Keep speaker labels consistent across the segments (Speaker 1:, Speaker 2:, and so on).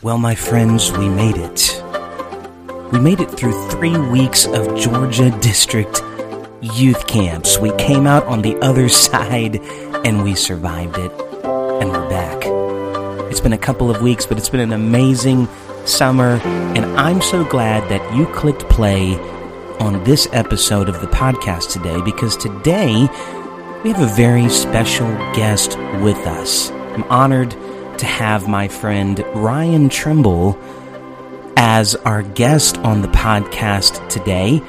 Speaker 1: Well, my friends, we made it. We made it through three weeks of Georgia District youth camps. We came out on the other side and we survived it. And we're back. It's been a couple of weeks, but it's been an amazing summer. And I'm so glad that you clicked play on this episode of the podcast today because today we have a very special guest with us. I'm honored to have my friend Ryan Trimble as our guest on the podcast today.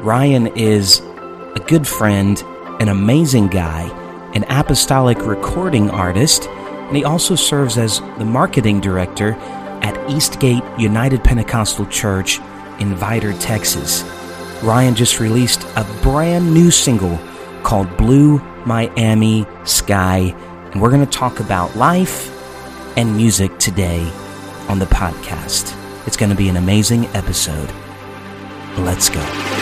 Speaker 1: Ryan is a good friend, an amazing guy, an apostolic recording artist, and he also serves as the marketing director at Eastgate United Pentecostal Church in Vidor, Texas. Ryan just released a brand new single called Blue Miami Sky, and we're going to talk about life and music today on the podcast. It's going to be an amazing episode. Let's go.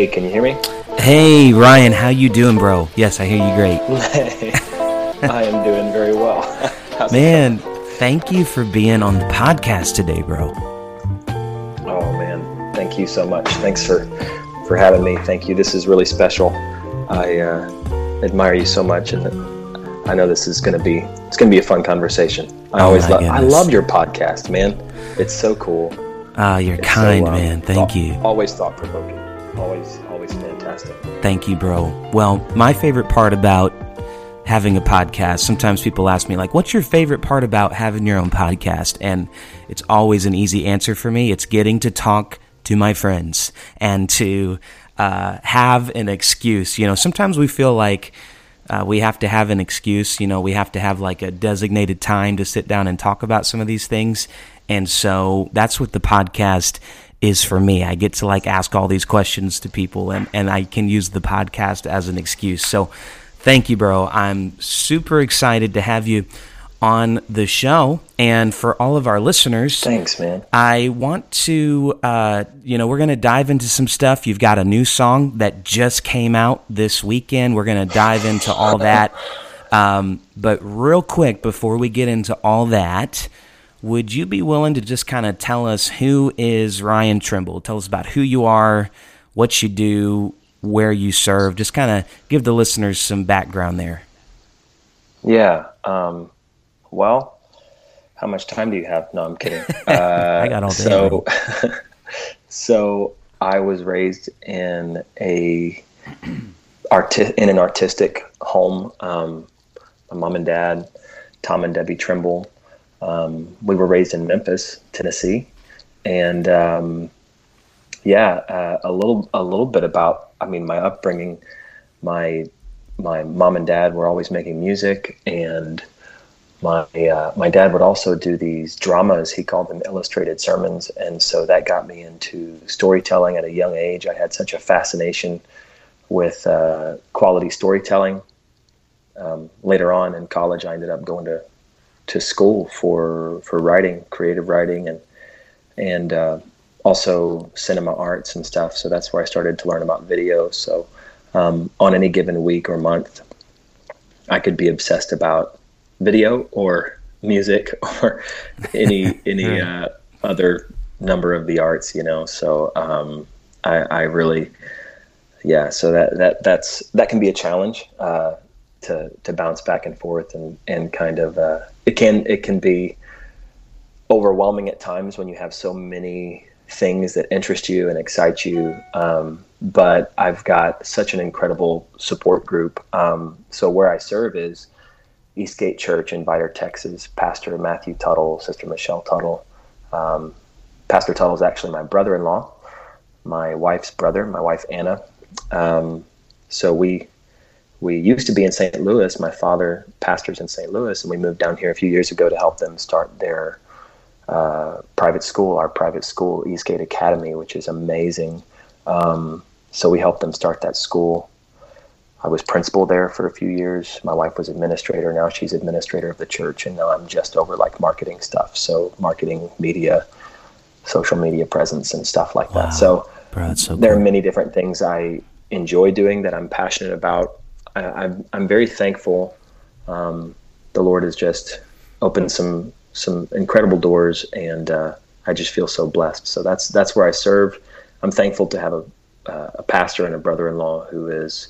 Speaker 2: Hey, can you hear me?
Speaker 1: Hey Ryan, how you doing, bro? Yes, I hear you great.
Speaker 2: I am doing very well.
Speaker 1: Man, thank you for being on the podcast today, bro.
Speaker 2: Oh man, thank you so much. Thanks for for having me. Thank you. This is really special. I uh, admire you so much, and I know this is going to be it's going to be a fun conversation. I
Speaker 1: Oh,
Speaker 2: always love I love your podcast, man. It's so cool.
Speaker 1: Ah, you're
Speaker 2: It's
Speaker 1: kind,
Speaker 2: so, um,
Speaker 1: man. Thank
Speaker 2: thought-
Speaker 1: you.
Speaker 2: Always thought provoking. Always always fantastic.
Speaker 1: Thank you, bro. Well, my favorite part about having a podcast, sometimes people ask me, like, what's your favorite part about having your own podcast? And it's always an easy answer for me. It's getting to talk to my friends and to uh, have an excuse. You know, sometimes we feel like uh, we have to have an excuse. You know, we have to have like a designated time to sit down and talk about some of these things. And so that's what the podcast is for me. I get to like ask all these questions to people and, and I can use the podcast as an excuse. So thank you, bro. I'm super excited to have you on the show. And for all of our listeners,
Speaker 2: Thanks, man.
Speaker 1: I want to, uh, you know, we're going to dive into some stuff. You've got a new song that just came out this weekend. We're going to dive into all that. Um, but real quick, before we get into all that, would you be willing to just kind of tell us who is Ryan Trimble? Tell us about who you are, what you do, where you serve. Just kind of give the listeners some background there.
Speaker 2: Yeah. Um, well, how much time do you have? No, I'm kidding. Uh,
Speaker 1: I got all day.
Speaker 2: So, so I was raised in a arti- in an artistic home. Um, my mom and dad, Tom and Debbie Trimble. Um, we were raised in Memphis, Tennessee, and um, yeah, uh, a little a little bit about. I mean, my upbringing. My my mom and dad were always making music, and my uh, my dad would also do these dramas. He called them illustrated sermons, and so that got me into storytelling at a young age. I had such a fascination with uh, quality storytelling. Um, later on in college, I ended up going to to school for for writing, creative writing, and and uh, also cinema arts and stuff. So that's where I started to learn about video. So um, on any given week or month, I could be obsessed about video or music or any any uh, other number of the arts, you know. So um, I, I really, yeah. So that that that's that can be a challenge uh, to to bounce back and forth and and kind of uh, it can it can be overwhelming at times when you have so many things that interest you and excite you. Um, but I've got such an incredible support group. Um, so where I serve is Eastgate Church in Vidor, Texas. Pastor Matthew Tuttle, Sister Michelle Tuttle. Um, Pastor Tuttle is actually my brother-in-law. my wife's brother, my wife Anna. Um, so we we used to be in St. Louis. My father pastors in St. Louis, and we moved down here a few years ago to help them start their uh, private school, our private school, Eastgate Academy, which is amazing. Um, so we helped them start that school. I was principal there for a few years. My wife was administrator. Now she's administrator of the church, and now I'm just over like marketing stuff. So marketing, media, social media presence, and stuff like wow. that. So,
Speaker 1: Bro, so
Speaker 2: there
Speaker 1: cool.
Speaker 2: are many different things I enjoy doing that I'm passionate about. I, am I'm, I'm very thankful. Um, the Lord has just opened some some incredible doors, and uh, I just feel so blessed. So that's that's where I serve. I'm thankful to have a, uh, a pastor and a brother-in-law who is,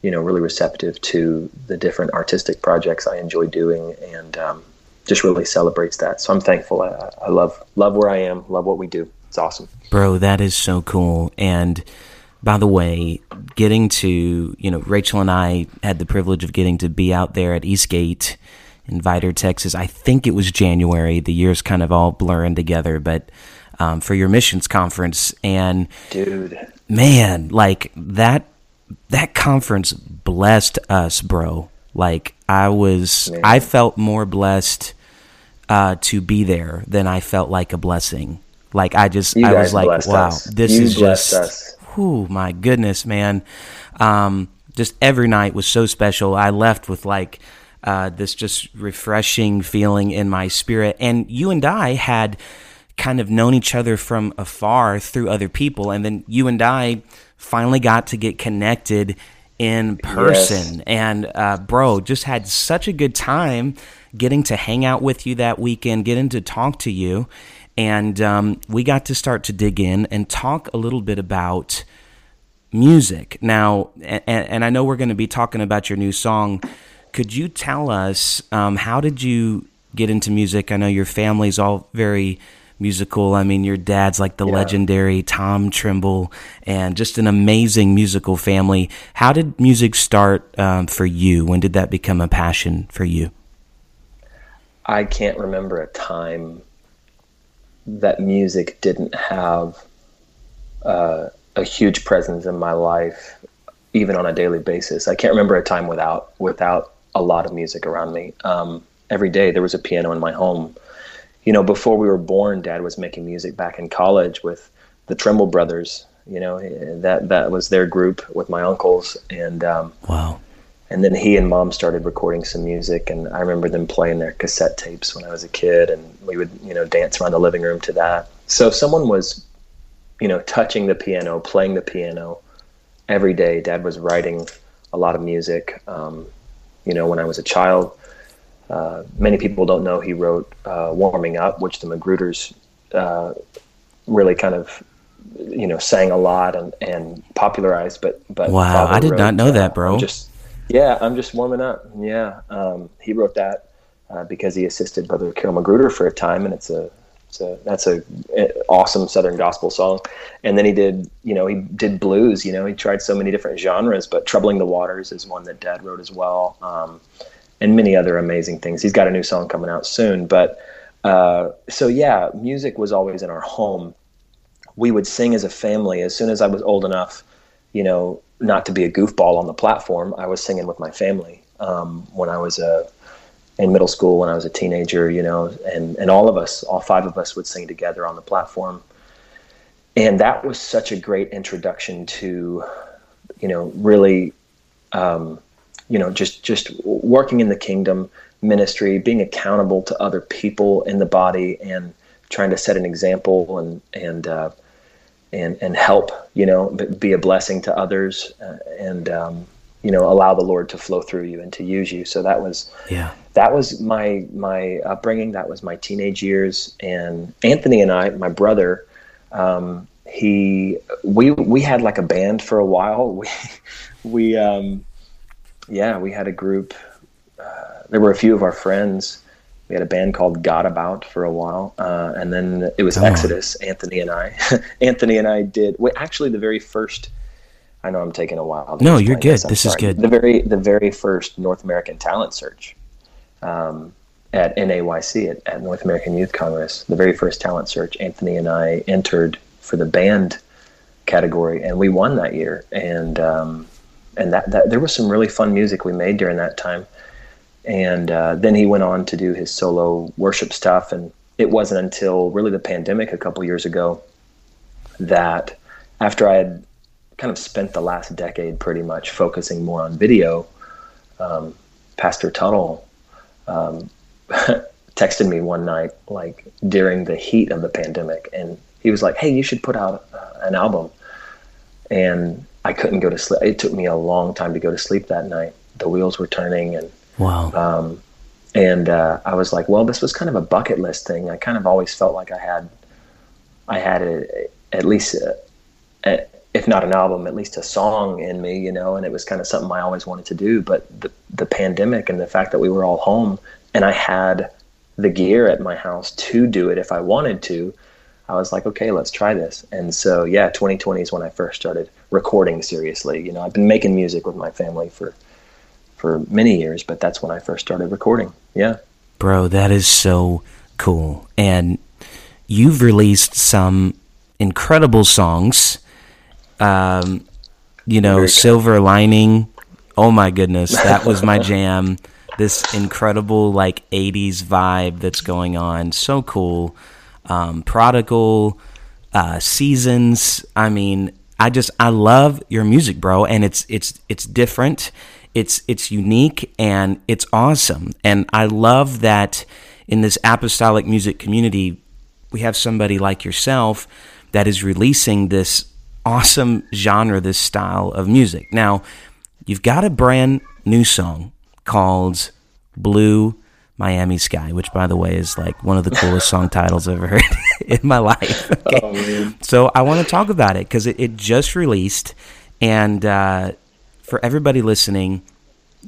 Speaker 2: you know, really receptive to the different artistic projects I enjoy doing, and um, just really celebrates that. So I'm thankful. I, I love love where I am. Love what we do. It's awesome,
Speaker 1: bro. That is so cool, and by the way, getting to, you know, Rachel and I had the privilege of getting to be out there at Eastgate in Vidor, Texas. I think it was January. The years kind of all blurring together, but um, for your missions conference. And
Speaker 2: dude,
Speaker 1: man, like that, that conference blessed us, bro. Like I was, man. I felt more blessed uh, to be there than I felt like a blessing. Like I just,
Speaker 2: you
Speaker 1: I was like, wow,
Speaker 2: us.
Speaker 1: this
Speaker 2: you
Speaker 1: is just.
Speaker 2: Us
Speaker 1: whew, my goodness, man. Um, just every night was so special. I left with like uh, this just refreshing feeling in my spirit. And you and I had kind of known each other from afar through other people. And then you and I finally got to get connected in person. Yes. And, uh, bro, just had such a good time getting to hang out with you that weekend, getting to talk to you and um, we got to start to dig in and talk a little bit about music. Now, and, and I know we're going to be talking about your new song. Could you tell us um, how did you get into music? I know your family's all very musical. I mean, your dad's like the yeah. legendary Tom Trimble, and just an amazing musical family. How did music start um, for you? When did that become a passion for you?
Speaker 2: I can't remember a time that music didn't have uh, a huge presence in my life, even on a daily basis. I can't remember a time without without a lot of music around me. Um, every day there was a piano in my home. You know, before we were born, Dad was making music back in college with the Trimble brothers. You know, that that was their group with my uncles, and um,
Speaker 1: wow
Speaker 2: and then he and mom started recording some music and i remember them playing their cassette tapes when i was a kid and we would you know dance around the living room to that. So someone was you know touching the piano playing the piano every day dad was writing a lot of music. Um, you know when i was a child uh, many people don't know he wrote uh, warming up which the magruders uh, really kind of you know sang a lot and, and popularized but but
Speaker 1: wow i did wrote, not know that bro.
Speaker 2: Just yeah, I'm just warming up. Yeah, um, he wrote that uh, because he assisted Brother Carol Magruder for a time, and it's a, a that's a, a, awesome Southern gospel song. And then he did, you know, he did blues. You know, he tried so many different genres, but "Troubling the Waters" is one that Dad wrote as well, um, and many other amazing things. He's got a new song coming out soon, but uh, so yeah, music was always in our home. We would sing as a family as soon as I was old enough. You know, not to be a goofball on the platform, I was singing with my family um, when I was a uh, in middle school when I was a teenager, you know, and and all of us, all five of us, would sing together on the platform, and that was such a great introduction to, you know, really, um, you know, just just working in the kingdom ministry, being accountable to other people in the body, and trying to set an example and and uh, and and help you know be a blessing to others uh, and um, you know allow the lord to flow through you and to use you. So that was
Speaker 1: yeah.
Speaker 2: that was my my upbringing. That was my teenage years. And anthony and i my brother um, he we we had like a band for a while. We we um, yeah we had a group. Uh, there were a few of our friends we had a band called God About for a while, uh, and then it was oh. Exodus. Anthony and I, Anthony and I did. Well, actually, the very first. I know I'm taking a while.
Speaker 1: No, you're good. This, this is good.
Speaker 2: The very the very first North American Talent Search um, at NAYC at, at North American Youth Congress. The very first talent search, Anthony and I entered for the band category, and we won that year. And um, and that, that there was some really fun music we made during that time. And uh, then he went on to do his solo worship stuff, and it wasn't until really the pandemic a couple years ago that after I had kind of spent the last decade pretty much focusing more on video, um, Pastor Tuttle um, texted me one night, like during the heat of the pandemic, and he was like, "Hey, you should put out uh, an album." And I couldn't go to sleep. It took me a long time to go to sleep that night. The wheels were turning, and
Speaker 1: wow.
Speaker 2: Um, and uh, I was like, well, this was kind of a bucket list thing. I kind of always felt like I had, I had a, at least, a, a, if not an album, at least a song in me, you know. And it was kind of something I always wanted to do. But the the pandemic and the fact that we were all home, and I had the gear at my house to do it if I wanted to. I was like, okay, let's try this. And so, yeah, 2020 is when I first started recording seriously. You know, I've been making music with my family for for many years, but that's when I first started recording. Yeah.
Speaker 1: Bro, that is so cool. And you've released some incredible songs. Um, you know, Silver Lining. Oh my goodness, that was my jam. This incredible like 80s vibe that's going on. So cool. Um, Prodigal, uh, Seasons. I mean, I just I love your music, bro, and it's it's it's different it's it's unique and it's awesome. And I love that in this apostolic music community, we have somebody like yourself that is releasing this awesome genre, this style of music. Now, you've got a brand new song called Blue Miami Sky, which, by the way, is like one of the coolest song titles I've ever heard in my life. Okay? Oh, so I want to talk about it because it, it, just released, and uh, for everybody listening,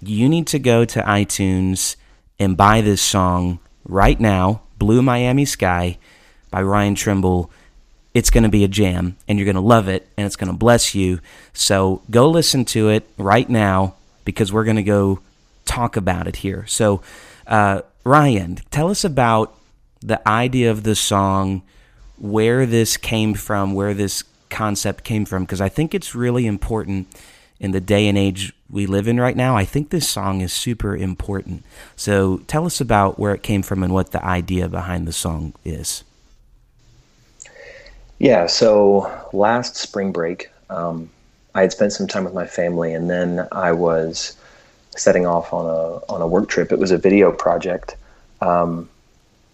Speaker 1: you need to go to iTunes and buy this song right now, Blue Miami Sky by Ryan Trimble. It's going to be a jam and you're going to love it and it's going to bless you. So go listen to it right now because we're going to go talk about it here. So, uh, Ryan, tell us about the idea of the song, where this came from, where this concept came from, because I think it's really important in the day and age we live in right now, I think this song is super important. So tell us about where it came from and what the idea behind the song is.
Speaker 2: Yeah, so last spring break, um, I had spent some time with my family, and then I was setting off on a on a work trip. It was a video project, um,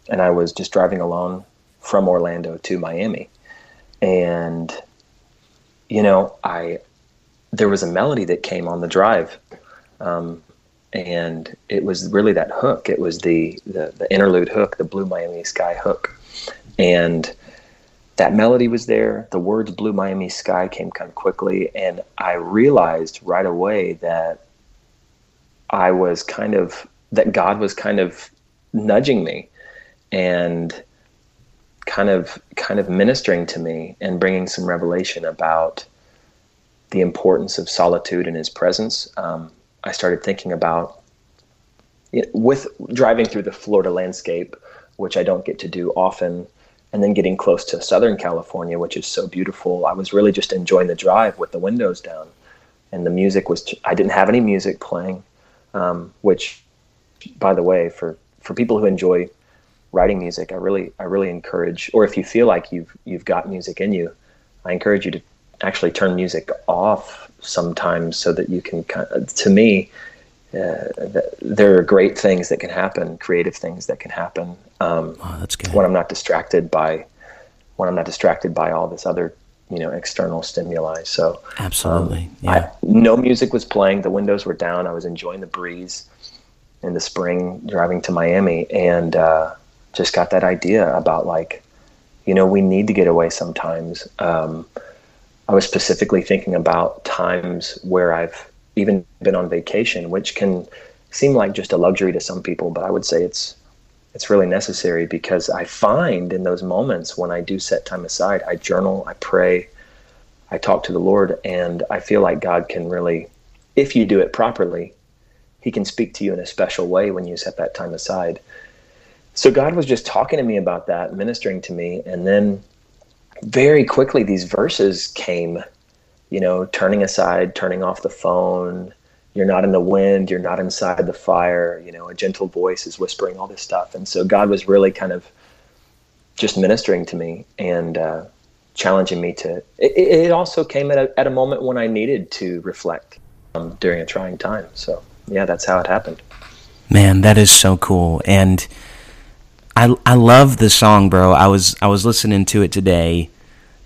Speaker 2: and I was just driving alone from Orlando to Miami, and you know, I there was a melody that came on the drive. Um, and it was really that hook. It was the, the, the interlude hook, the Blue Miami Sky hook, and that melody was there. The words "Blue Miami Sky" came kind of quickly, and I realized right away that I was kind of that God was kind of nudging me, and kind of kind of ministering to me and bringing some revelation about the importance of solitude in his presence, um, I started thinking about with driving through the Florida landscape, which I don't get to do often, and then getting close to Southern California, which is so beautiful. I was really just enjoying the drive with the windows down, and the music was. I didn't have any music playing, um, which, by the way, for for people who enjoy writing music, I really I really encourage, or if you feel like you've you've got music in you, I encourage you to actually turn music off sometimes so that you can kind of, to me uh, there are great things that can happen creative things that can happen um,
Speaker 1: oh, that's good.
Speaker 2: when i'm not distracted by when i'm not distracted by all this other you know external stimuli so
Speaker 1: absolutely
Speaker 2: um, yeah. I, no music was playing the windows were down i was enjoying the breeze in the spring driving to miami and uh, just got that idea about like you know we need to get away sometimes um, I was specifically thinking about times where I've even been on vacation, which can seem like just a luxury to some people, but I would say it's it's really necessary because I find in those moments when I do set time aside, I journal, I pray, I talk to the Lord, and I feel like God can really, if you do it properly, He can speak to you in a special way when you set that time aside. So God was just talking to me about that, ministering to me, and then very quickly these verses came, you know, turning aside, turning off the phone. You're not in the wind. You're not inside the fire. You know, a gentle voice is whispering all this stuff. And so God was really kind of just ministering to me and uh, challenging me to. It, it, also came at a, at a moment when I needed to reflect um, during a trying time. So, yeah, that's how it happened.
Speaker 1: Man, that is so cool. And I I love the song, bro. I was I was listening to it today,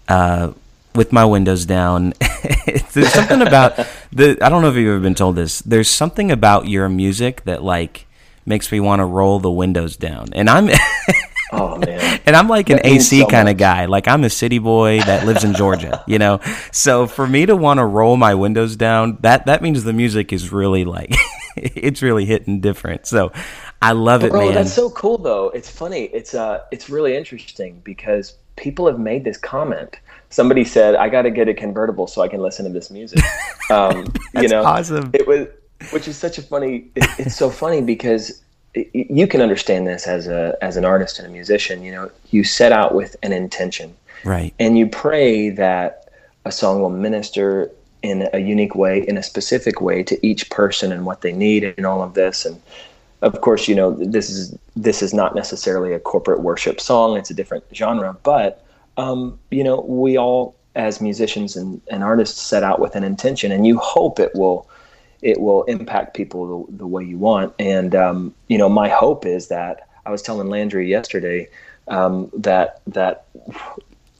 Speaker 1: uh, with my windows down. There's something about the. I don't know if you've ever been told this. There's something about your music that like makes me want to roll the windows down, and I'm.
Speaker 2: Oh man!
Speaker 1: and I'm like an AC so kind of guy. Like I'm a city boy that lives in Georgia, you know. So for me to want to roll my windows down, that that means the music is really like it's really hitting different. So I love it,
Speaker 2: Bro,
Speaker 1: man.
Speaker 2: That's so cool, though. It's funny. It's uh, it's really interesting because people have made this comment. Somebody said, "I got to get a convertible so I can listen to this music."
Speaker 1: Um, you know, awesome.
Speaker 2: It was, which is such a funny. It, it's so funny because it, you can understand this as a as an artist and a musician. You know, you set out with an intention,
Speaker 1: right,
Speaker 2: and you pray that a song will minister in a unique way, in a specific way to each person and what they need, and all of this, and of course, you know this is this is not necessarily a corporate worship song; it's a different genre. But um, you know, we all as musicians and, and artists set out with an intention, and you hope it will it will impact people the, the way you want. And um, you know, my hope is that I was telling Landry yesterday um, that that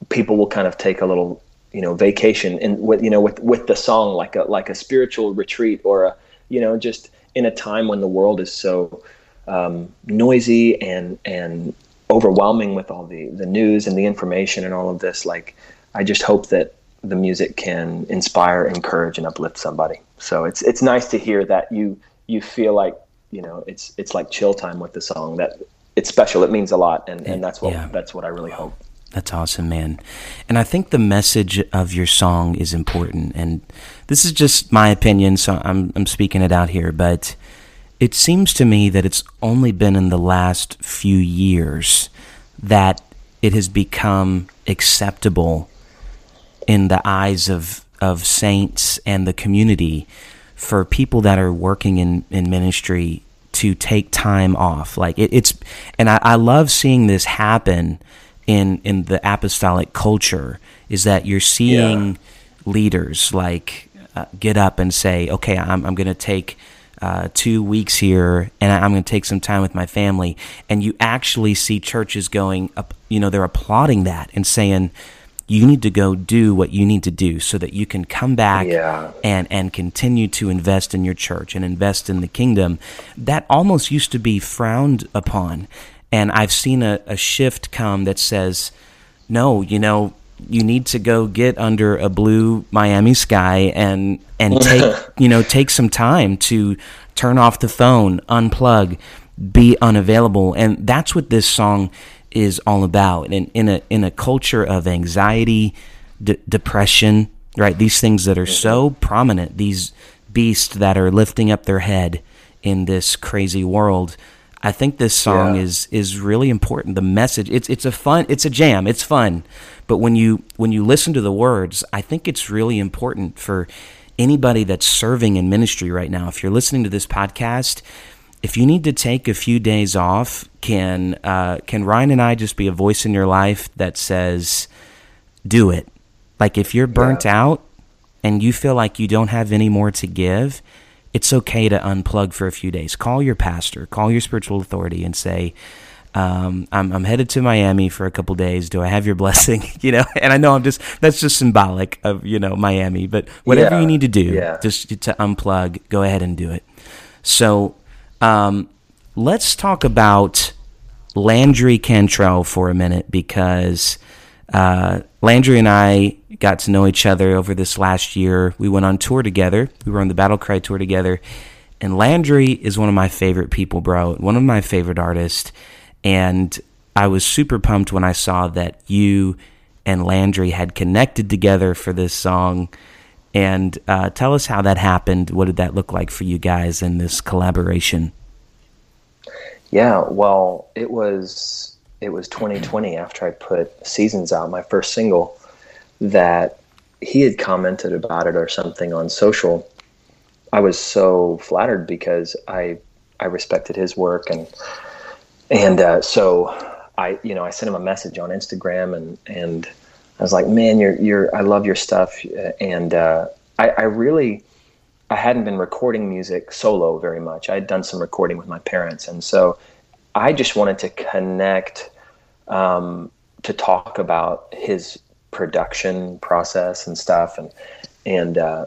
Speaker 2: people will kind of take a little you know vacation and with you know with with the song like a like a spiritual retreat or a you know just in a time when the world is so um, noisy and and overwhelming with all the the news and the information and all of this like i just hope that the music can inspire encourage and uplift somebody. So it's it's nice to hear that you you feel like you know it's it's like chill time with the song that it's special. It means a lot and and that's what yeah. that's what i really hope
Speaker 1: that's awesome, man. And I think the message of your song is important. And this is just my opinion, so I'm, I'm speaking it out here. But it seems to me that it's only been in the last few years that it has become acceptable in the eyes of, of saints and the community for people that are working in, in ministry to take time off. Like it, it's, and I, I love seeing this happen in in the apostolic culture is that you're seeing yeah. leaders like uh, get up and say, "Okay, I'm I'm going to take." Uh, two weeks here, and I'm going to take some time with my family. And you actually see churches going up, you know, they're applauding that and saying, you need to go do what you need to do so that you can come back
Speaker 2: yeah.
Speaker 1: and and continue to invest in your church and invest in the kingdom that almost used to be frowned upon and I've seen a, a shift come that says, no, you know, you need to go get under a blue Miami sky and and take you know take some time to turn off the phone, unplug, be unavailable, and that's what this song is all about. And in a in a culture of anxiety, d- depression, right? These things that are so mm-hmm. prominent, these beasts that are lifting up their head in this crazy world. I think this song yeah. is is really important. The message it's it's a fun it's a jam. It's fun. But when you when you listen to the words, I think it's really important for anybody that's serving in ministry right now. If you're listening to this podcast, if you need to take a few days off, can uh, can Ryan and I just be a voice in your life that says, "Do it." Like if you're burnt yeah. out and you feel like you don't have any more to give, it's okay to unplug for a few days. Call your pastor, call your spiritual authority, and say, um, I'm, I'm headed to Miami for a couple days. Do I have your blessing? you know, and I know I'm just that's just symbolic of you know Miami, but whatever
Speaker 2: yeah,
Speaker 1: you need to do,
Speaker 2: yeah.
Speaker 1: just to unplug, go ahead and do it. So, um, let's talk about Landry Cantrell for a minute because uh, Landry and I got to know each other over this last year. We went on tour together. We were on the Battle Cry tour together. And Landry is one of my favorite people, bro. One of my favorite artists. And I was super pumped when I saw that you and Landry had connected together for this song. And uh, tell us how that happened. What did that look like for you guys in this collaboration?
Speaker 2: Yeah, well, it was it was 2020 after I put Seasons out, my first single, that he had commented about it or something on social. I was so flattered because I I respected his work and and uh, so I you know I sent him a message on Instagram and and I was like, man, you're you're I love your stuff and uh, I, I really I hadn't been recording music solo very much. I had done some recording with my parents, and so I just wanted to connect um, to talk about his production process and stuff, and and uh,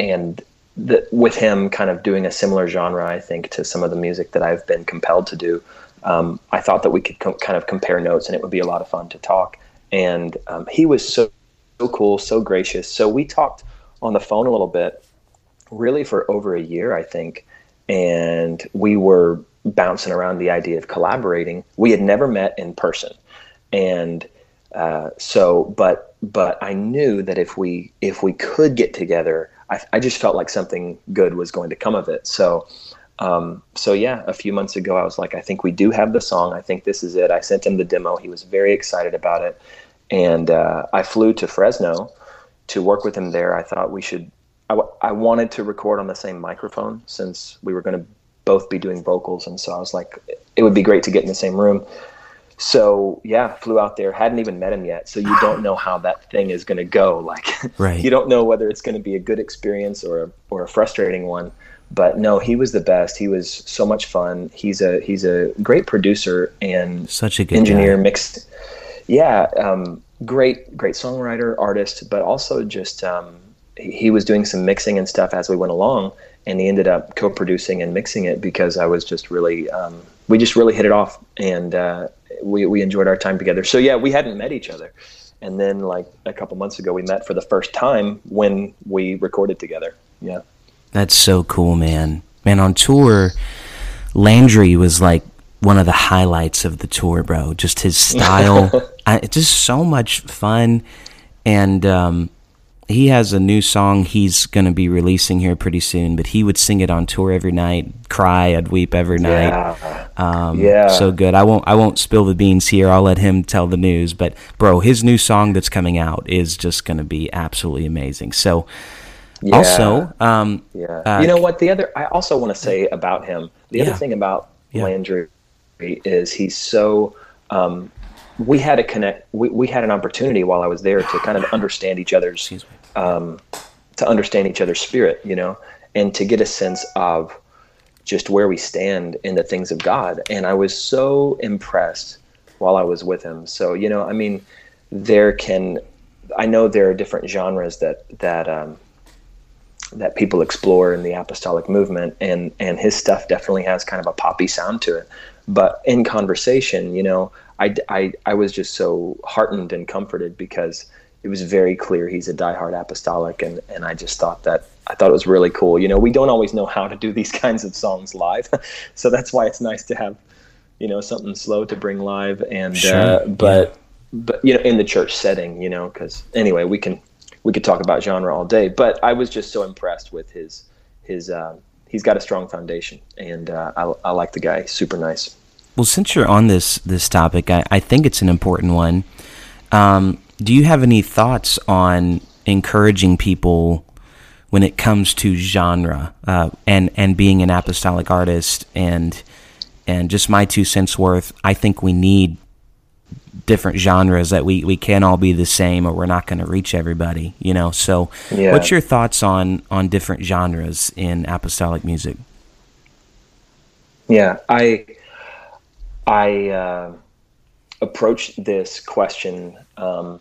Speaker 2: and the, with him kind of doing a similar genre, I think, to some of the music that I've been compelled to do. Um, I thought that we could com- kind of compare notes, and it would be a lot of fun to talk. And um, he was so so cool, so gracious. So we talked on the phone a little bit, really for over a year, I think, and we were bouncing around the idea of collaborating. We had never met in person, and uh, so, but but I knew that if we if we could get together, I, I just felt like something good was going to come of it. So. Um, so yeah, a few months ago, I was like, I think we do have the song. I think this is it. I sent him the demo. He was very excited about it, and uh, I flew to Fresno to work with him there. I thought we should. I, w- I wanted to record on the same microphone since we were going to both be doing vocals, and so I was like, it would be great to get in the same room. So yeah, flew out there. Hadn't even met him yet, so you don't know how that thing is going to go. Like,
Speaker 1: right.
Speaker 2: you don't know whether it's going to be a good experience or a, or a frustrating one. But no, he was the best. He was so much fun. He's a he's a great producer and
Speaker 1: such a good
Speaker 2: engineer.
Speaker 1: guy.
Speaker 2: Mixed, yeah, um, great great songwriter, artist, but also just um, he, he was doing some mixing and stuff as we went along and he ended up co-producing and mixing it because I was just really um, we just really hit it off and uh, we we enjoyed our time together. So yeah, we hadn't met each other, and then like a couple months ago, we met for the first time when we recorded together. Yeah,
Speaker 1: that's so cool, man. Man, on tour, Landry was like one of the highlights of the tour, bro. Just his style, I, just so much fun, and um, he has a new song he's going to be releasing here pretty soon, but he would sing it on tour every night, cry, I'd weep every night.
Speaker 2: Yeah.
Speaker 1: Um,
Speaker 2: Yeah.
Speaker 1: So good. I won't, I won't spill the beans here. I'll let him tell the news, but bro, his new song that's coming out is just going to be absolutely amazing. So
Speaker 2: Yeah.
Speaker 1: also, um,
Speaker 2: yeah.
Speaker 1: uh,
Speaker 2: you know what? The other I also want to say about him. The other thing about
Speaker 1: Yeah.
Speaker 2: Landry is he's so. Um, we had a connect. We, we had an opportunity while I was there to kind of understand each other's um, to understand each other's spirit, you know, and to get a sense of just where we stand in the things of God. And I was so impressed while I was with him. So, you know, I mean, there can, I know there are different genres that, that, um, that people explore in the apostolic movement and, and his stuff definitely has kind of a poppy sound to it. But in conversation, you know, I, I, I was just so heartened and comforted because it was very clear he's a diehard apostolic and, and I just thought that I thought it was really cool. You know, we don't always know how to do these kinds of songs live. so that's why it's nice to have, you know, something slow to bring live and
Speaker 1: Sure,
Speaker 2: uh, but but you know, in the church setting, you know, cuz anyway, we can we could talk about genre all day, but I was just so impressed with his his uh, he's got a strong foundation and uh, I, I like the guy, super nice.
Speaker 1: Well, since you're on this this topic, I, I think it's an important one. Um, do you have any thoughts on encouraging people when it comes to genre uh, and and being an apostolic artist and and just my two cents worth? I think we need different genres that we, we can't all be the same or we're not going to reach everybody you know so
Speaker 2: Yeah.
Speaker 1: what's your thoughts on on different genres in apostolic music
Speaker 2: Yeah, I I uh, approached this question, um,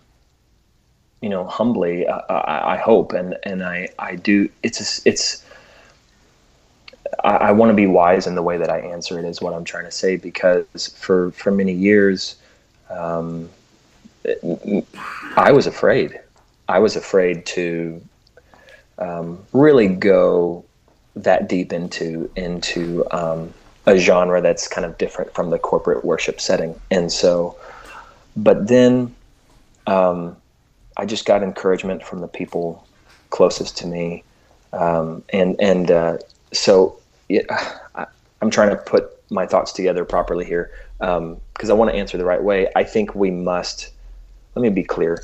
Speaker 2: you know, humbly. I, I, I hope, and and I I do. It's a, it's. I, I want to be wise in the way that I answer it. Is what I'm trying to say because for for many years, um, I was afraid. I was afraid to um, really go that deep into into um, a genre that's kind of different from the corporate worship setting. And so, but then um, I just got encouragement from the people closest to me, um, and and uh, so it, I, I'm trying to put my thoughts together properly here because um, I want to answer the right way. I think we must. Let me be clear.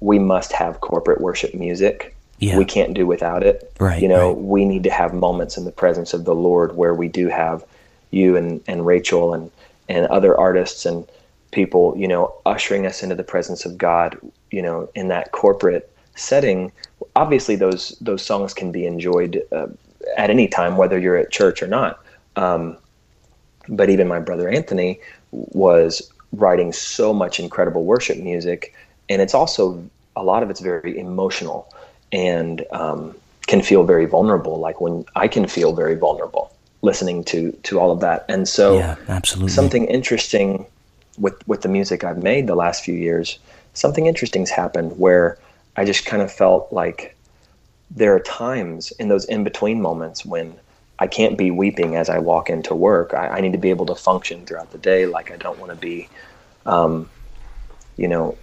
Speaker 2: We must have corporate worship music. Yeah. We can't do without it.
Speaker 1: Right.
Speaker 2: You know,
Speaker 1: right.
Speaker 2: we need to have moments in the presence of the Lord where we do have you and, and Rachel and, and other artists and people, you know, ushering us into the presence of God, you know, in that corporate setting. Obviously, those those songs can be enjoyed uh, at any time, whether you're at church or not. Um, but even my brother Anthony was writing so much incredible worship music, and it's also a lot of it's very emotional and um, can feel very vulnerable. Like when I can feel very vulnerable listening to to all of that. And so,
Speaker 1: yeah, absolutely,
Speaker 2: something interesting with with the music I've made the last few years. Something interesting's happened where I just kind of felt like there are times in those in between moments when I can't be weeping as I walk into work. I, I, need to be able to function throughout the day. Like I don't want to be, um, you know,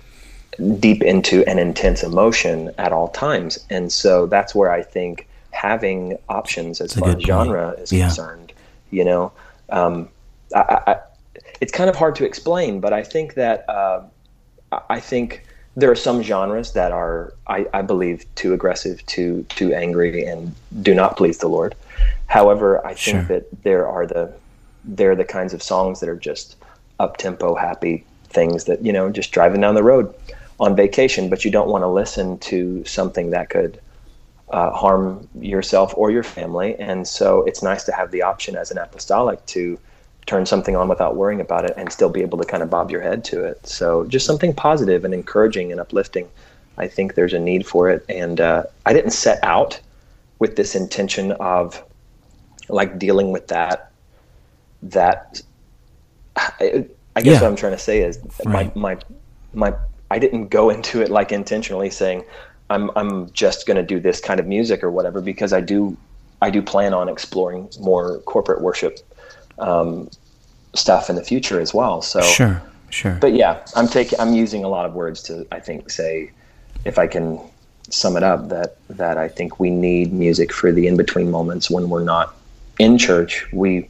Speaker 2: deep into an intense emotion at all times. And so that's where I think having options as far as genre is yeah. concerned, you know, um, I, I, it's kind of hard to explain, but I think that uh, I think there are some genres that are, I, I believe, too aggressive, too too angry, and do not please the Lord. However, I think sure. that there are the there are the kinds of songs that are just up tempo, happy things that you know, just driving down the road on vacation, but you don't want to listen to something that could uh, harm yourself or your family. And so it's nice to have the option as an apostolic to turn something on without worrying about it and still be able to kind of bob your head to it. So just something positive and encouraging and uplifting. I think there's a need for it. And uh, I didn't set out with this intention of like dealing with that, that I, guess yeah. what I'm trying to say is right. my, my, my I didn't go into it like intentionally saying I'm I'm just going to do this kind of music or whatever because I do I do plan on exploring more corporate worship um, stuff in the future as well. So
Speaker 1: sure, sure.
Speaker 2: But yeah, I'm taking I'm using a lot of words to I think say if I can sum it up that that I think we need music for the in between moments when we're not in church. We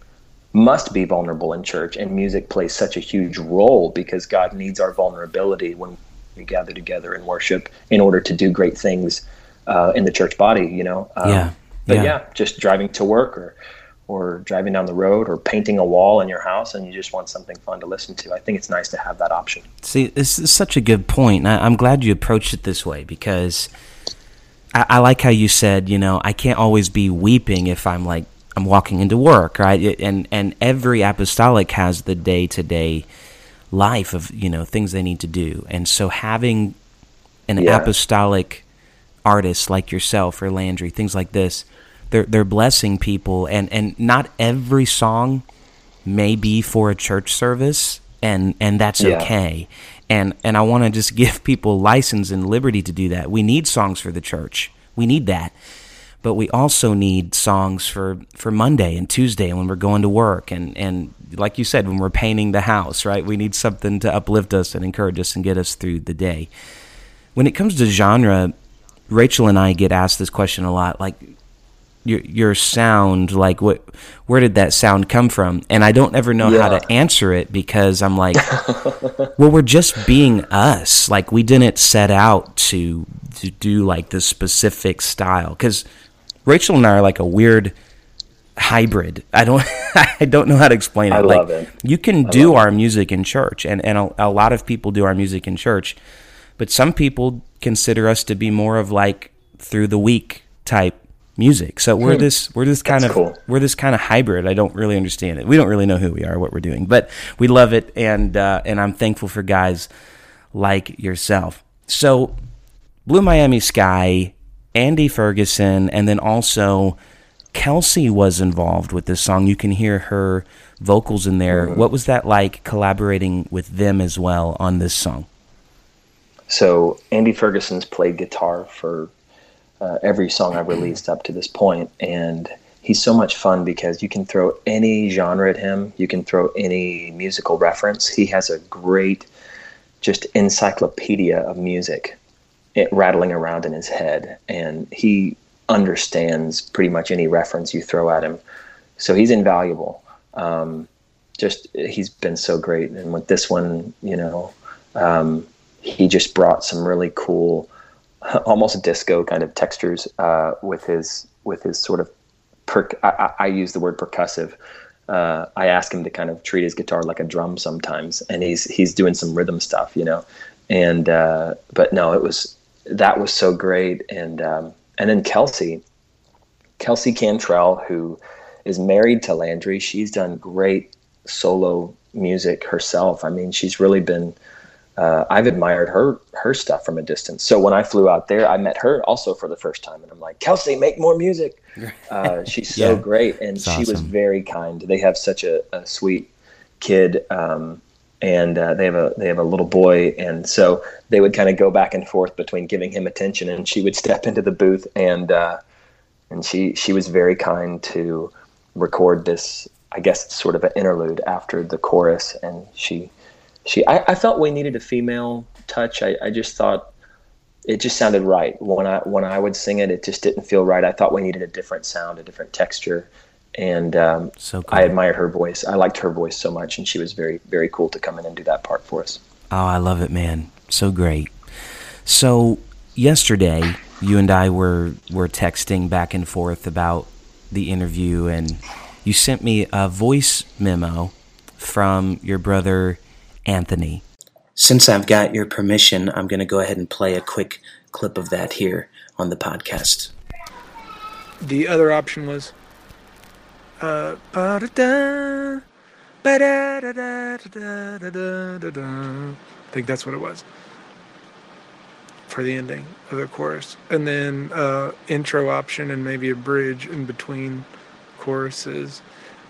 Speaker 2: must be vulnerable in church and music plays such a huge role because God needs our vulnerability when we gather together and worship in order to do great things uh, in the church body, you know?
Speaker 1: Um, yeah.
Speaker 2: But yeah. yeah, just driving to work or, or driving down the road or painting a wall in your house and you just want something fun to listen to. I think it's nice to have that option.
Speaker 1: See, this is such a good point. I, I'm glad you approached it this way because I, I like how you said, you know, I can't always be weeping if I'm like I'm walking into work, right? And and every apostolic has the day to day life of you know things they need to do, and so having an yeah. apostolic artist like yourself or Landry, things like this, they're they're blessing people, and and not every song may be for a church service, and and that's yeah. okay. And and I want to just give people license and liberty to do that. We need songs for the church. We need that but we also need songs for, for Monday and Tuesday when we're going to work and, and like you said, when we're painting the house, right? We need something to uplift us and encourage us and get us through the day. When it comes to genre, Rachel and I get asked this question a lot, like your your sound, like what where did that sound come from? And I don't ever know yeah. how to answer it because I'm like, well, we're just being us. Like we didn't set out to to do like the specific style because Rachel and I are like a weird hybrid. I don't I don't know how to explain it. I
Speaker 2: like, love it.
Speaker 1: You can I do our music in church, and and a, a, lot of people do our music in church, but some people consider us to be more of like through the week type music. So we're hmm. this we're this kind
Speaker 2: That's
Speaker 1: of
Speaker 2: cool.
Speaker 1: we're this kind of hybrid. I don't really understand it. We don't really know who we are, what we're doing, but we love it, and uh, and I'm thankful for guys like yourself. So, Blue Miami Sky Andy Ferguson, and then also Kelsey was involved with this song. You can hear her vocals in there. Mm-hmm. What was that like collaborating with them as well on this song?
Speaker 2: So Andy Ferguson's played guitar for uh, every song I've released up to this point, and he's so much fun because you can throw any genre at him. You can throw any musical reference. He has a great, just encyclopedia of music it rattling around in his head, and he understands pretty much any reference you throw at him. So he's invaluable. Um, just he's been so great, and with this one, you know, um, he just brought some really cool, almost disco kind of textures uh, with his with his sort of. Per- I, I use the word percussive. Uh, I ask him to kind of treat his guitar like a drum sometimes, and he's he's doing some rhythm stuff, you know. And uh, but no, it was that was so great, and um, and then Kelsey, Kelsey Cantrell, who is married to Landry, she's done great solo music herself. I mean, she's really been uh, I've admired her her stuff from a distance. So when I flew out there, I met her also for the first time, and I'm like, Kelsey, make more music. Uh, she's so yeah, she and she awesome. was very kind. They have such a, a sweet kid, um, and uh, they have a they have a little boy, and so they would kind of go back and forth between giving him attention, and she would step into the booth, and uh, and she she was very kind to record this. I guess sort of an interlude after the chorus, and she she I, I felt we needed a female touch. I, I just thought it just sounded right when I when I would sing it. It just didn't feel right. I thought we needed a different sound, a different texture, and um, so cool. I admired her voice. I liked her voice so much, and she was very very cool to come in and do that part for us.
Speaker 1: Oh, I love it, man! So great. So yesterday, you and I were were texting back and forth about the interview, and you sent me a voice memo from your brother Anthony. Since I've got your permission, I'm going to go ahead and play a quick clip of that here on the podcast.
Speaker 3: The other option was. Uh, I think that's what it was for the ending of the chorus, and then uh, intro option and maybe a bridge in between choruses.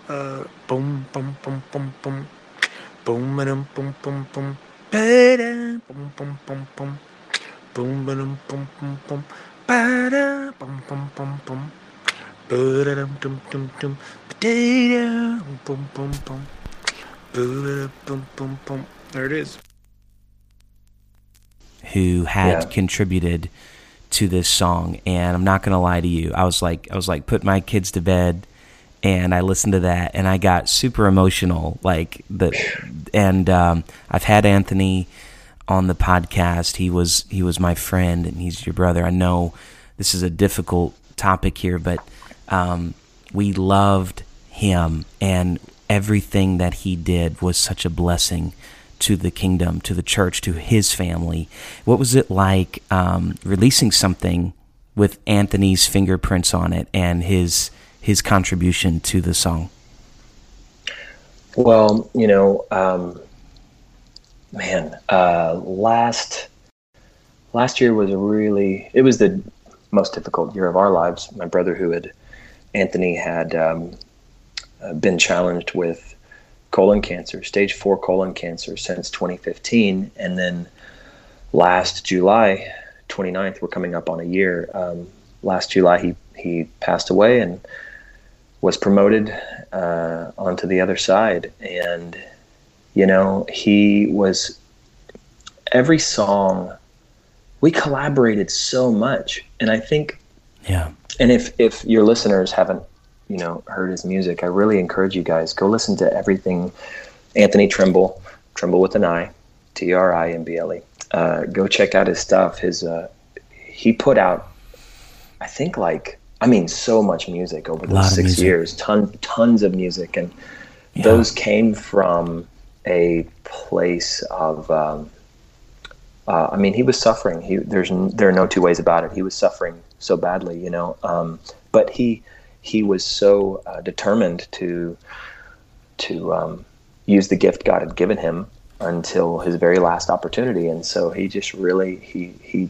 Speaker 3: Uh, boom, boom, boom, boom, boom. Boom boom boom boom boom. Boom boom boom boom. Boom boom boom boom boom. Ba-da, boom boom boom boom. There it is.
Speaker 1: Who had yeah. contributed to this song and I'm not going to lie to you. I was like I was like put my kids to bed and I listened to that and I got super emotional. Like the, and um, I've had Anthony on the podcast. He was he was my friend and he's your brother. I know this is a difficult topic here, but um, we loved him and everything that he did was such a blessing to the kingdom, to the church, to his family. What was it like um, releasing something with Anthony's fingerprints on it and his his contribution to the song?
Speaker 2: Well, you know, um, man, uh, last last year was really it was the most difficult year of our lives. My brother, who had Anthony, had um, uh, been challenged with colon cancer, stage four colon cancer, since 2015, and then last July 29th, we're coming up on a year. Um, last July, he he passed away, and was promoted uh, onto the other side, and you know he was every song we collaborated so much, and I think
Speaker 1: yeah.
Speaker 2: And if if your listeners haven't you know heard his music, I really encourage you guys go listen to everything Anthony Trimble, Trimble with an I, T R I M B L E. Uh, go check out his stuff. His uh, he put out, I think like I mean, so much music over those six years, ton, tons of music, and yeah. those came from a place of. Um, uh, I mean, he was suffering. He there's there are no two ways about it. He was suffering so badly, you know. Um, but he he was so uh, determined to to um, use the gift God had given him until his very last opportunity, and so he just really he he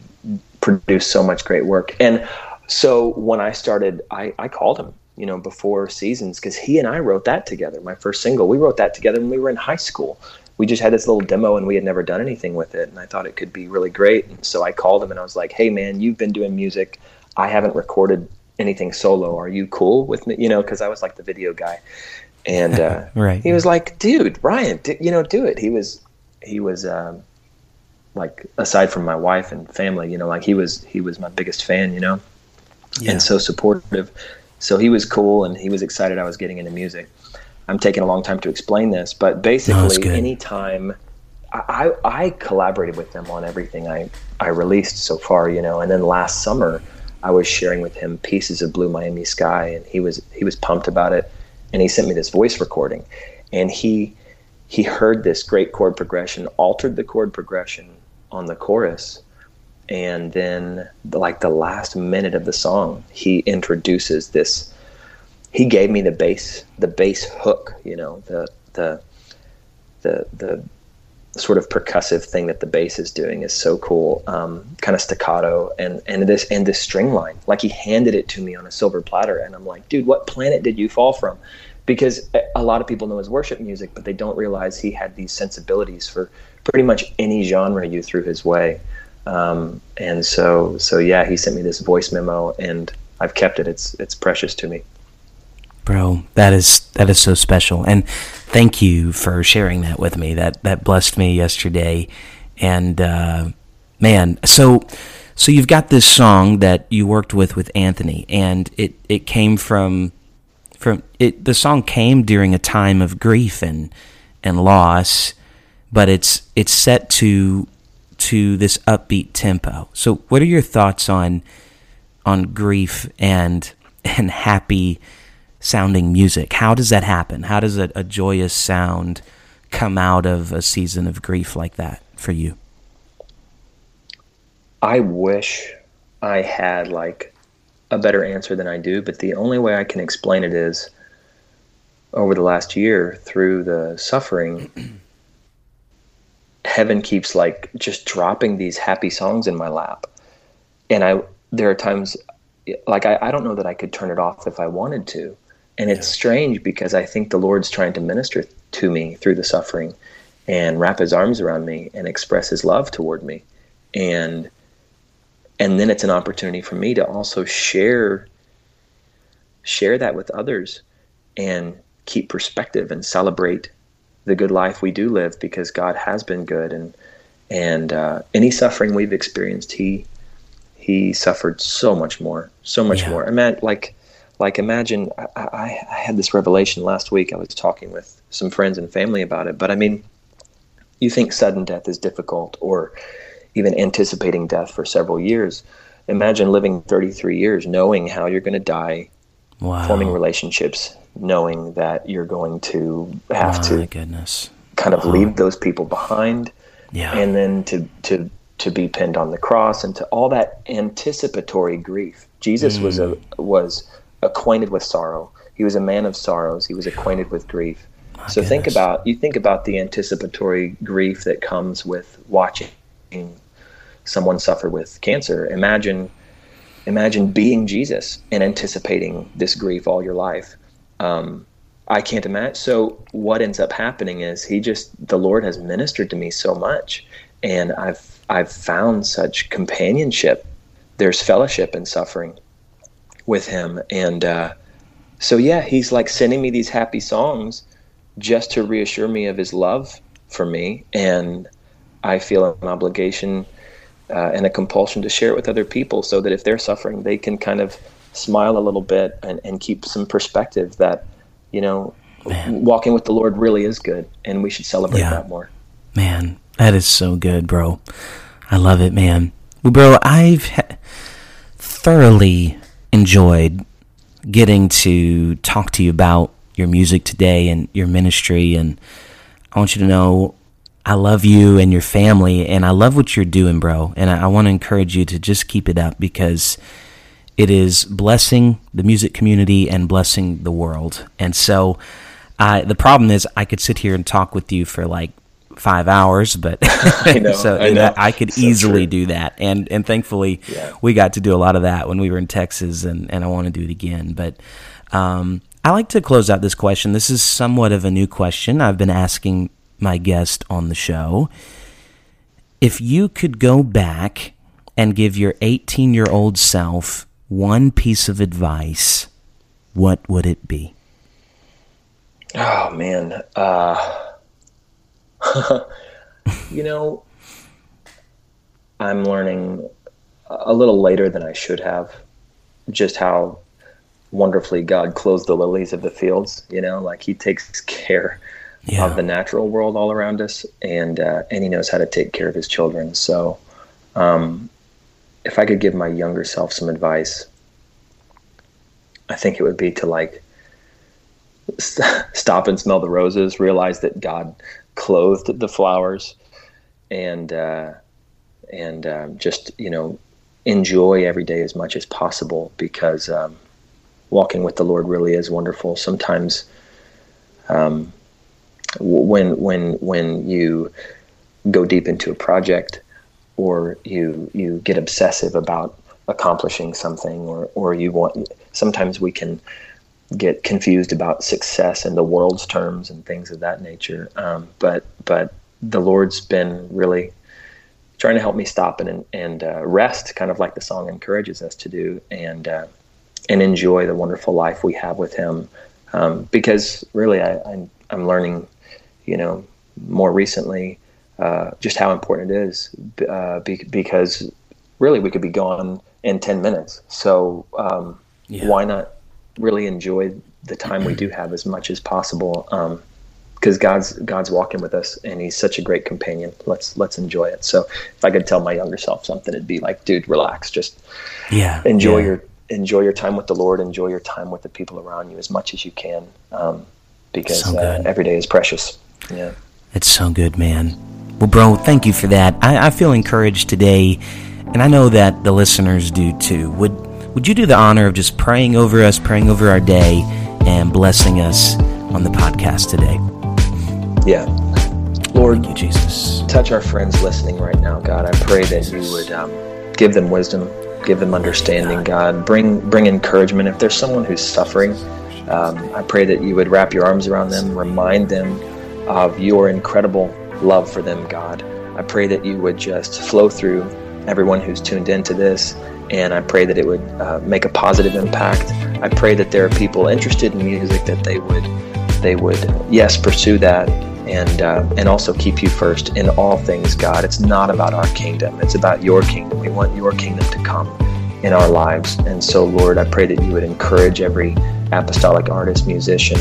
Speaker 2: produced so much great work. And so when I started, I, I called him, you know, before seasons because he and I wrote that together. My first single, we wrote that together when we were in high school. We just had this little demo and we had never done anything with it. And I thought it could be really great. And so I called him and I was like, hey, man, you've been doing music. I haven't recorded anything solo. Are you cool with me? You know, because I was like the video guy. And uh,
Speaker 1: right.
Speaker 2: he was like, dude, Ryan, d- you know, do it. He was, he was, um, like aside from my wife and family, you know, like he was, he was my biggest fan, you know? yeah. and so supportive. So he was cool and he was excited I was getting into music. I'm taking a long time to explain this, but basically, no, anytime I, I collaborated with them on everything I, I released so far, you know, and then last summer I was sharing with him pieces of Blue Miami Sky, and he was he was pumped about it, and he sent me this voice recording, and he he heard this great chord progression, altered the chord progression on the chorus, and then like the last minute of the song, he introduces this. He gave me the bass the bass hook, you know, the the the the sort of percussive thing that the bass is doing is so cool, um, kind of staccato, and and this and this string line. Like he handed it to me on a silver platter, and I'm like, dude, what planet did you fall from? Because a lot of people know his worship music, but they don't realize he had these sensibilities for pretty much any genre you threw his way. Um, and so, so yeah, he sent me this voice memo, and I've kept it. It's it's precious to me.
Speaker 1: Bro, that is that is so special, and thank you for sharing that with me. That that blessed me yesterday, and uh, man, so so you've got this song that you worked with with Anthony, and it it came from from it. The song came during a time of grief and and loss, but it's it's set to to this upbeat tempo. So, what are your thoughts on on grief and and happy? Sounding music. How does that happen? How does a, a joyous sound come out of a season of grief like that for you?
Speaker 2: I wish I had like a better answer than I do, but the only way I can explain it is over the last year through the suffering heaven keeps like just dropping these happy songs in my lap. And I there are times like I, I don't know that I could turn it off if I wanted to and it's yeah. strange because I think the Lord's trying to minister to me through the suffering and wrap his arms around me and express his love toward me. And and then it's an opportunity for me to also share share that with others and keep perspective and celebrate the good life we do live because God has been good and and uh, any suffering we've experienced he he suffered so much more so much yeah. more I meant like like imagine I, I, had this revelation last week. I was talking with some friends and family about it, but I mean, you think sudden death is difficult, or even anticipating death for several years. Imagine living 33 years knowing how you're going to die, wow. forming relationships, knowing that you're going to have to
Speaker 1: goodness.
Speaker 2: kind of leave those people behind,
Speaker 1: yeah.
Speaker 2: and then to to to be pinned on the cross, and to all that anticipatory grief. Jesus mm. was a was acquainted with sorrow. He was a man of sorrows. He was acquainted with grief. My so goodness. think about you think about the anticipatory grief that comes with watching someone suffer with cancer. Imagine imagine being Jesus and anticipating this grief all your life. Um, I can't imagine. So what ends up happening is he just the Lord has ministered to me so much, and I've I've found such companionship. There's fellowship in suffering with him. And uh, so, yeah, he's like sending me these happy songs just to reassure me of his love for me. And I feel an obligation uh, and a compulsion to share it with other people so that if they're suffering, they can kind of smile a little bit and, and keep some perspective that, you know, Man. walking with the Lord really is good. And we should celebrate yeah. that more.
Speaker 1: Man, that is so good, bro. I love it, man. Well, bro, I've ha- thoroughly enjoyed getting to talk to you about your music today and your ministry. And I want you to know I love you and your family, and I love what you're doing, bro. And I, I want to encourage you to just keep it up because it is blessing the music community and blessing the world. And so, uh, the problem is, I could sit here and talk with you for like five hours, but I know, so I, know. I could so easily true. do that. And and thankfully, yeah. we got to do a lot of that when we were in Texas, and and I want to do it again. But um, I like to close out this question. This is somewhat of a new question I've been asking my guest on the show. If you could go back and give your 18 year old self one piece of advice, what would it be?
Speaker 2: Oh man. Uh you know, I'm learning a little later than I should have just how wonderfully God clothes the lilies of the fields. You know, like He takes care
Speaker 1: Yeah.
Speaker 2: of the natural world all around us, and uh, and He knows how to take care of His children. So, um, if I could give my younger self some advice, I think it would be to like st- stop and smell the roses, realize that God clothed the flowers, and uh, and um, just you know enjoy every day as much as possible because um, walking with the Lord really is wonderful. Sometimes, um, when when when you go deep into a project, or you you get obsessive about accomplishing something, or or you want. Sometimes we can get confused about success in the world's terms and things of that nature. Um, but but the Lord's been really trying to help me stop and and uh, rest, kind of like the song encourages us to do, and uh, and enjoy the wonderful life we have with Him. Um, because really, I, I'm I'm learning, you know, more recently uh, just how important it is. Uh, be, because really, we could be gone in ten minutes. So um,
Speaker 1: Yeah.
Speaker 2: why not really enjoy the time we do have as much as possible? Um, because God's God's walking with us and He's such a great companion. Let's let's enjoy it. So if I could tell my younger self something, it'd be like, dude, relax, just
Speaker 1: Yeah.
Speaker 2: enjoy
Speaker 1: yeah.
Speaker 2: your enjoy your time with the Lord, enjoy your time with the people around you as much as you can, um, because
Speaker 1: So
Speaker 2: uh, every day is precious. Yeah,
Speaker 1: It's so good, man. Well, bro, thank you for that. I, I feel encouraged today, and I know that the listeners do too. Would Would you do the honor of just praying over us, praying over our day, and blessing us on the podcast today?
Speaker 2: yeah. Lord,
Speaker 1: Thank you, Jesus.
Speaker 2: touch our friends listening right now, God. I pray that you would um, give them wisdom, give them understanding, God. Bring bring encouragement. If there's someone who's suffering, um, I pray that you would wrap your arms around them, remind them of your incredible love for them, God. I pray that you would just flow through everyone who's tuned into this, and I pray that it would uh, make a positive impact. I pray that there are people interested in music that they would they would yes pursue that and uh, and also keep you first in all things god. It's not about our kingdom. It's about your kingdom. We want your kingdom to come in our lives. And so lord i pray that you would encourage every apostolic artist musician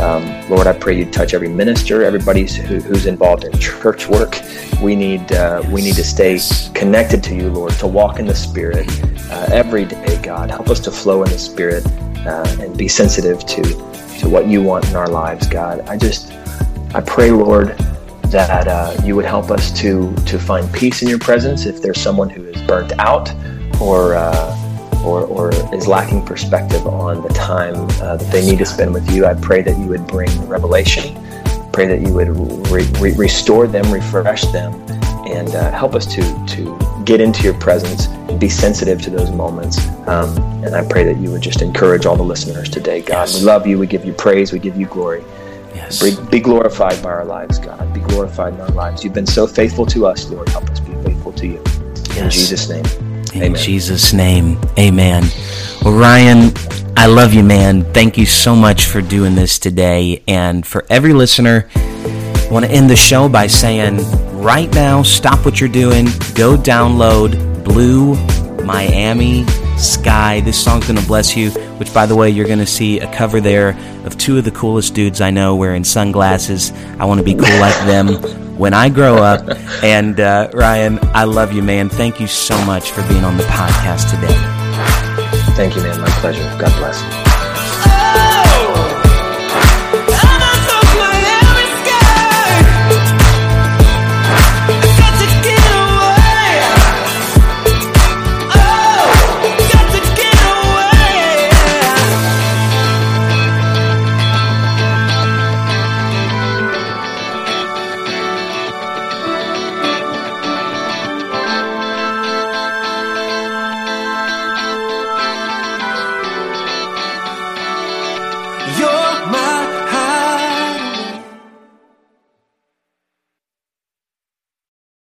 Speaker 2: um, lord i pray you touch every minister everybody who, who's involved in church work we need uh, we need to stay connected to you lord to walk in the spirit uh, every day god help us to flow in the spirit uh, and be sensitive to to what you want in our lives god i just I pray, Lord, that uh, you would help us to to find peace in your presence. If there's someone who is burnt out or uh, or, or is lacking perspective on the time uh, that they need to spend with you, I pray that you would bring revelation. Pray that you would re- re- restore them, refresh them, and uh, help us to to get into your presence and be sensitive to those moments. Um, and I pray that you would just encourage all the listeners today, God.
Speaker 1: Yes.
Speaker 2: We love you. We give you praise. We give you glory.
Speaker 1: Yes.
Speaker 2: Be, be glorified by our lives, God. Be glorified in our lives. You've been so faithful to us, Lord. Help us be faithful to you. In
Speaker 1: Yes.
Speaker 2: Jesus' name.
Speaker 1: In
Speaker 2: Amen.
Speaker 1: Jesus' name, amen. Well, Ryan, I love you, man. Thank you so much for doing this today. And for every listener, I want to end the show by saying right now, stop what you're doing, go download Blue Miami Sky. This song's going to bless you, which, by the way, you're going to see a cover there of two of the coolest dudes I know wearing sunglasses. I want to be cool like them when I grow up. And uh, Ryan, I love you, man. Thank you so much for being on the podcast today.
Speaker 2: Thank you, man. My pleasure. God bless.